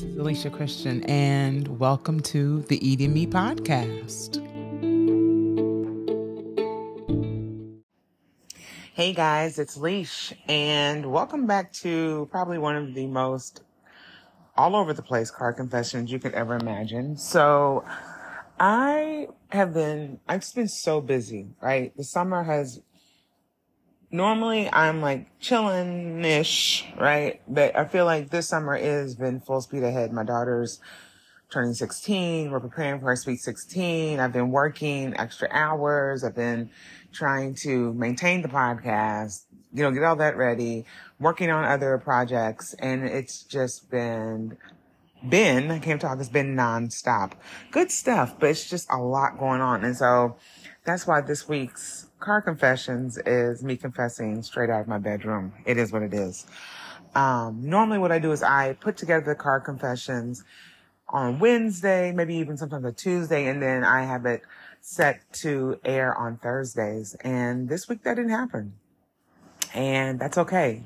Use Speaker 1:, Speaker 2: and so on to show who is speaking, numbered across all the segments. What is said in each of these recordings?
Speaker 1: This is Alicia Christian, and welcome to the Eating Me podcast. Hey guys, it's Leesh, and welcome back to probably one of the most all over the place car confessions you could ever imagine. So, I have been, I've just been so busy, right? The summer has normally I'm like chilling ish, right? But I feel like this summer is been full speed ahead. My daughter's turning 16. We're preparing for her sweet 16. I've been working extra hours. I've been trying to maintain the podcast, you know, get all that ready, working on other projects. And it's just been, been, I can't talk, it's been nonstop. Good stuff, but it's just a lot going on. And so that's why this week's car confessions is me confessing straight out of my bedroom. It is what it is. Um, normally what I do is I put together the car confessions on Wednesday, maybe even sometimes a Tuesday, and then I have it set to air on Thursdays. And this week that didn't happen. And that's okay.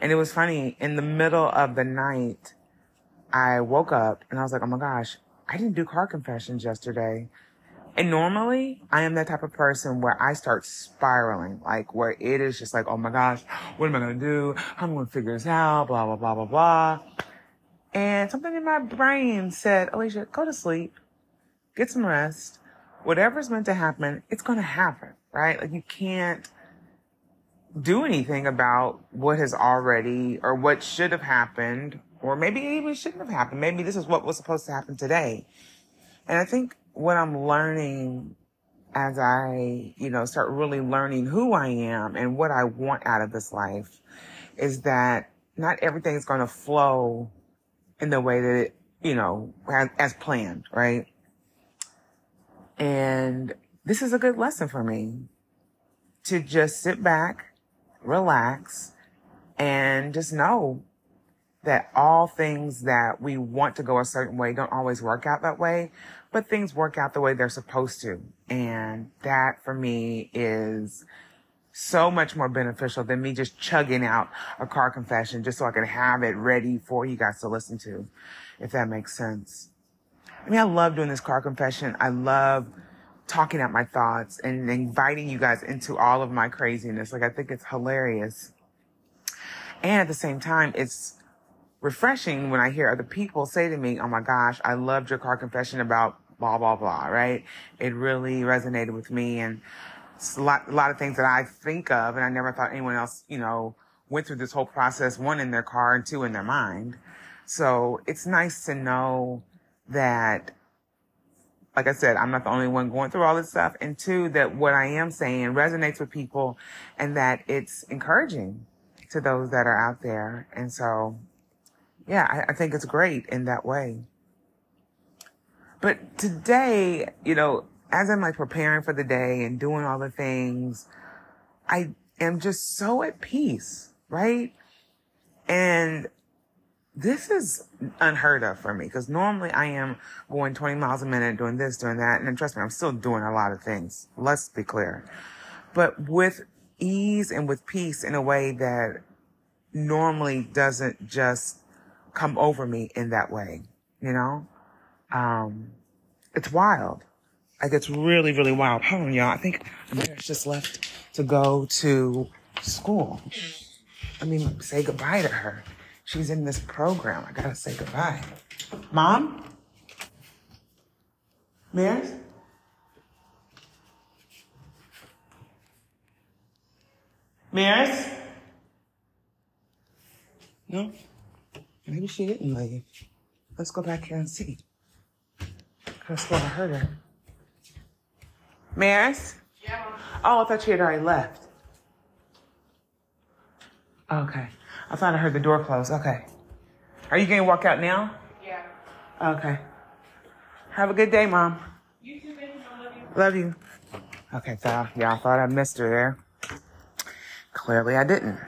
Speaker 1: And it was funny. In the middle of the night, I woke up and I was like, oh my gosh, I didn't do car confessions yesterday. And normally I am that type of person where I start spiraling, like where it is just like, oh my gosh, what am I going to do? How am I going to figure this out? Blah, blah, blah, blah, blah. And something in my brain said, Alicia, go to sleep, get some rest. Whatever's meant to happen, it's going to happen, right? Like you can't do anything about what has already or what should have happened, or maybe even shouldn't have happened. Maybe this is what was supposed to happen today. And I think what I'm learning as I, you know, start really learning who I am and what I want out of this life is that not everything's going to flow in the way that it, you know, as, as planned, right? And this is a good lesson for me to just sit back, relax, and just know that all things that we want to go a certain way don't always work out that way, but things work out the way they're supposed to. And that for me is so much more beneficial than me just chugging out a car confession just so I can have it ready for you guys to listen to, if that makes sense. I mean, I love doing this car confession. I love talking out my thoughts and inviting you guys into all of my craziness. Like, I think it's hilarious. And at the same time, it's refreshing when I hear other people say to me, Oh my gosh, I loved your car confession about blah, blah, blah, right? It really resonated with me. And a lot, a lot of things that I think of and I never thought anyone else, you know, went through this whole process, one in their car and two in their mind. So it's nice to know that, like I said, I'm not the only one going through all this stuff. And two, that what I am saying resonates with people and that it's encouraging to those that are out there. And so yeah, I, I think it's great in that way. But today, you know, as I'm like preparing for the day and doing all the things, I am just so at peace, right? And this is unheard of for me because normally I am going 20 miles a minute doing this, doing that. And trust me, I'm still doing a lot of things. Let's be clear. But with ease and with peace in a way that normally doesn't just come over me in that way, you know? Um, it's wild. Like it's really, really wild. Hold on, y'all. I think Amira's just left to go to school. I mean, say goodbye to her. She's in this program. I gotta say goodbye. Mom? Maris? Maris? No? Maybe she didn't leave. Let's go back here and see. I swear I heard her. Maris?
Speaker 2: Yeah.
Speaker 1: Oh, I thought she had already left. Okay. I thought I heard the door close. Okay. Are you going to walk out now?
Speaker 2: Yeah.
Speaker 1: Okay. Have a good day, Mom.
Speaker 2: You too, baby. I love you.
Speaker 1: Love you. Okay, so y'all thought I missed her there. Clearly I didn't.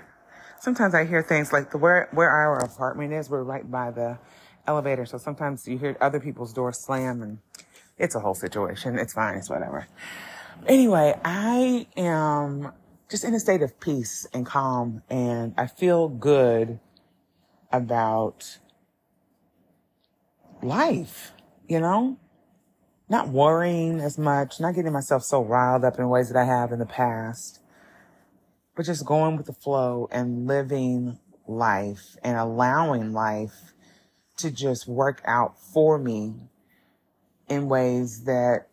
Speaker 1: Sometimes I hear things like the where where our apartment is, we're right by the elevator. So sometimes you hear other people's doors slam and it's a whole situation. It's fine. It's whatever. Anyway, I am just in a state of peace and calm and I feel good about life, you know? Not worrying as much, not getting myself so riled up in ways that I have in the past, but just going with the flow and living life and allowing life to just work out for me in ways that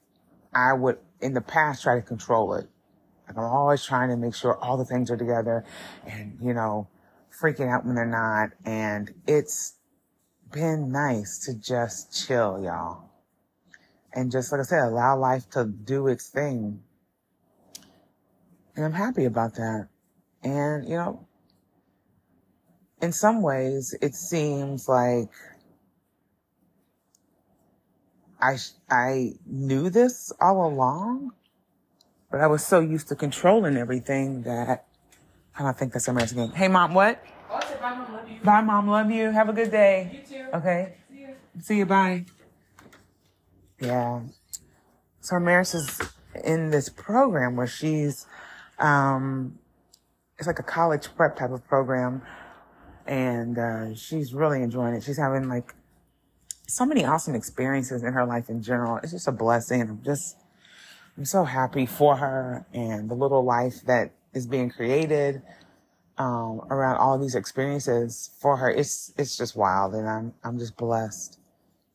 Speaker 1: I would in the past try to control it. Like I'm always trying to make sure all the things are together and, you know, freaking out when they're not. And it's been nice to just chill, y'all. And just, like I said, allow life to do its thing. And I'm happy about that. And, you know, in some ways, it seems like I, I knew this all along, but I was so used to controlling everything that I don't think that's American. Hey, mom, what?
Speaker 2: Oh, I said, bye, mom, love you.
Speaker 1: Bye, mom, love you. Have a good day.
Speaker 2: You too.
Speaker 1: Okay.
Speaker 2: See ya.
Speaker 1: See you. Bye. Yeah. So Maris is in this program where she's, um, it's like a college prep type of program, and uh, she's really enjoying it. She's having like so many awesome experiences in her life in general. It's just a blessing. I'm just, I'm so happy for her and the little life that is being created um, around all these experiences for her. It's it's just wild, and I'm I'm just blessed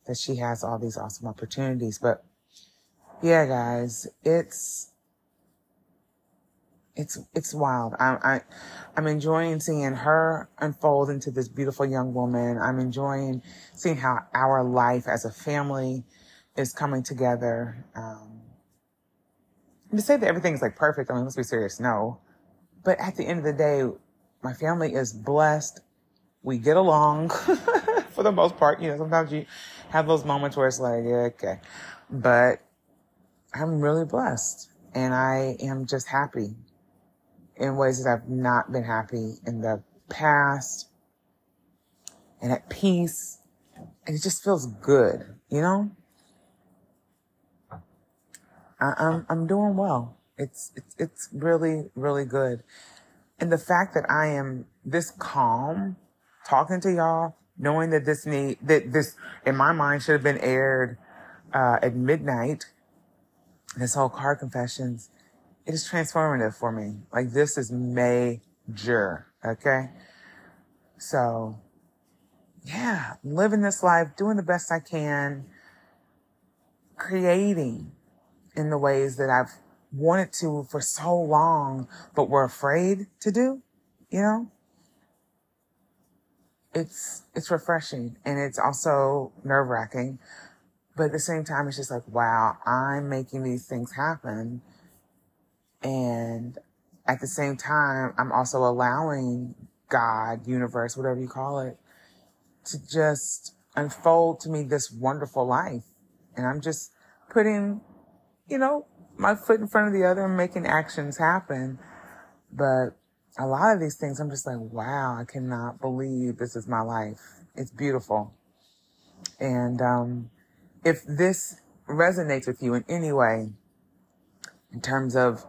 Speaker 1: that she has all these awesome opportunities. But yeah, guys, it's it's it's wild. I'm I, I'm enjoying seeing her unfold into this beautiful young woman. I'm enjoying seeing how our life as a family is coming together. Um, to say that everything's like perfect, I mean, let's be serious, no. But at the end of the day, my family is blessed. We get along for the most part. You know, sometimes you have those moments where it's like, yeah, okay. But I'm really blessed and I am just happy in ways that I've not been happy in the past and at peace. And it just feels good, you know? I, I'm, I'm doing well. It's, it's, it's really, really good. And the fact that I am this calm talking to y'all, knowing that this need, that this, in my mind, should have been aired, uh, at midnight, this whole car confessions, it is transformative for me. Like this is major. Okay. So yeah, living this life, doing the best I can, creating in the ways that I've wanted to for so long, but were afraid to do, you know? It's, it's refreshing and it's also nerve wracking. But at the same time, it's just like, wow, I'm making these things happen. And at the same time, I'm also allowing God, universe, whatever you call it, to just unfold to me this wonderful life. And I'm just putting, you know, my foot in front of the other and making actions happen. But a lot of these things, I'm just like, wow, I cannot believe this is my life. It's beautiful. And, um, if this resonates with you in any way, in terms of,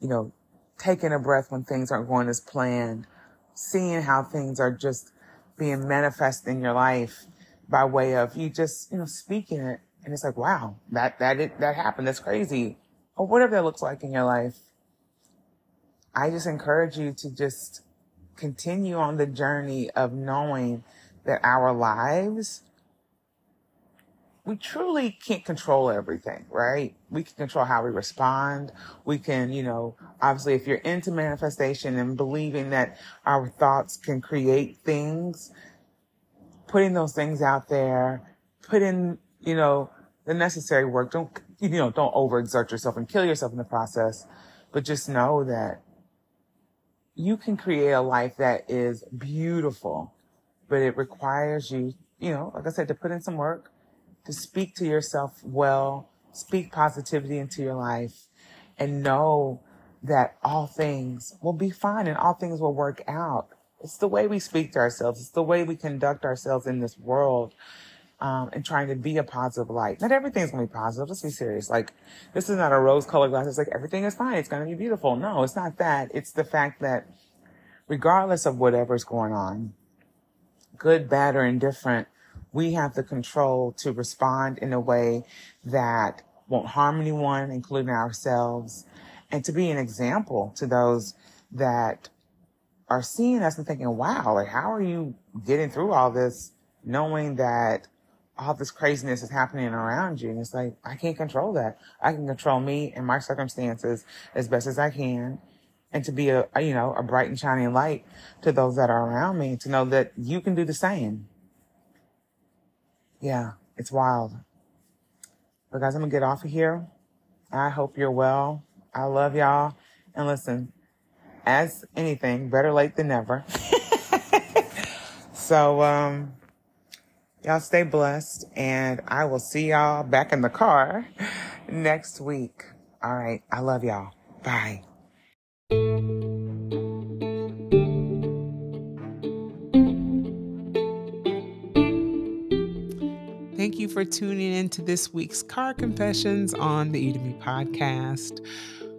Speaker 1: you know, taking a breath when things aren't going as planned, seeing how things are just being manifest in your life by way of you just, you know, speaking it. And it's like, wow, that, that, it, that happened. That's crazy. Or whatever that looks like in your life. I just encourage you to just continue on the journey of knowing that our lives we truly can't control everything, right? We can control how we respond. We can, you know, obviously if you're into manifestation and believing that our thoughts can create things, putting those things out there, put in, you know, the necessary work. Don't, you know, don't overexert yourself and kill yourself in the process, but just know that you can create a life that is beautiful, but it requires you, you know, like I said, to put in some work, to speak to yourself well, speak positivity into your life, and know that all things will be fine and all things will work out. It's the way we speak to ourselves. It's the way we conduct ourselves in this world. Um, and trying to be a positive light. Not everything's gonna be positive. Let's be serious. Like, this is not a rose colored glass. It's like everything is fine. It's gonna be beautiful. No, it's not that. It's the fact that regardless of whatever's going on, good, bad, or indifferent, we have the control to respond in a way that won't harm anyone, including ourselves, and to be an example to those that are seeing us and thinking, wow, like, how are you getting through all this knowing that all this craziness is happening around you? And it's like, I can't control that. I can control me and my circumstances as best as I can. And to be a, you know, a bright and shining light to those that are around me to know that you can do the same. Yeah, it's wild. But guys, I'm gonna get off of here. I hope you're well. I love y'all. And listen, as anything, better late than never. so, um, y'all stay blessed and I will see y'all back in the car next week. All right. I love y'all. Bye. For tuning in to this week's Car Confessions on the Eden podcast.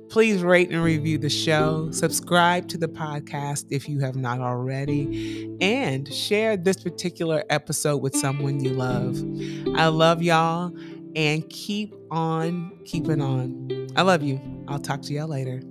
Speaker 1: Please rate and review the show, subscribe to the podcast if you have not already, and share this particular episode with someone you love. I love y'all and keep on keeping on. I love you. I'll talk to y'all later.